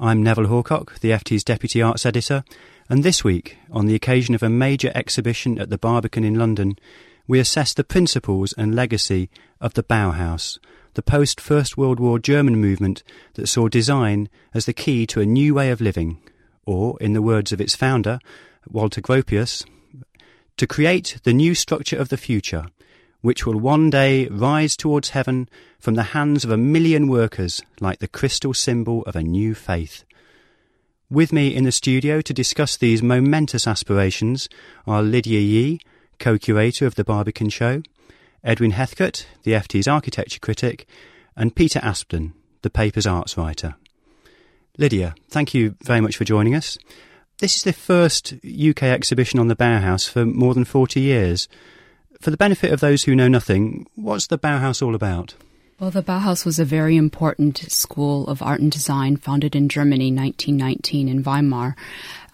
I'm Neville Hawcock, the FT's Deputy Arts Editor, and this week, on the occasion of a major exhibition at the Barbican in London, we assess the principles and legacy of the Bauhaus, the post First World War German movement that saw design as the key to a new way of living, or, in the words of its founder, Walter Gropius, to create the new structure of the future, which will one day rise towards heaven from the hands of a million workers like the crystal symbol of a new faith. With me in the studio to discuss these momentous aspirations are Lydia Yee, co-curator of the Barbican Show, Edwin Heathcote, the FT's architecture critic, and Peter Aspden, the paper's arts writer. Lydia, thank you very much for joining us. This is the first UK exhibition on the Bauhaus for more than 40 years. For the benefit of those who know nothing, what's the Bauhaus all about? Well, the Bauhaus was a very important school of art and design founded in Germany 1919 in Weimar.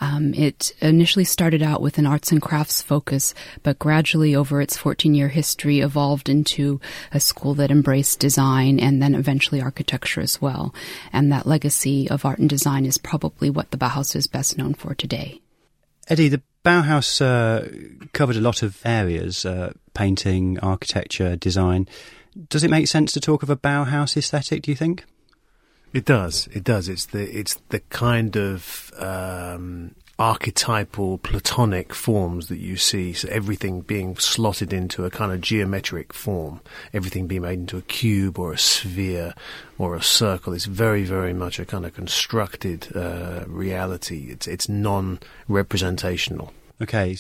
Um, it initially started out with an arts and crafts focus, but gradually over its 14 year history evolved into a school that embraced design and then eventually architecture as well. And that legacy of art and design is probably what the Bauhaus is best known for today. Eddie, the Bauhaus uh, covered a lot of areas uh, painting, architecture, design. Does it make sense to talk of a Bauhaus aesthetic, do you think? It does. It does. It's the it's the kind of um, archetypal platonic forms that you see. So everything being slotted into a kind of geometric form, everything being made into a cube or a sphere or a circle. It's very, very much a kind of constructed uh, reality. It's it's non-representational. Okay,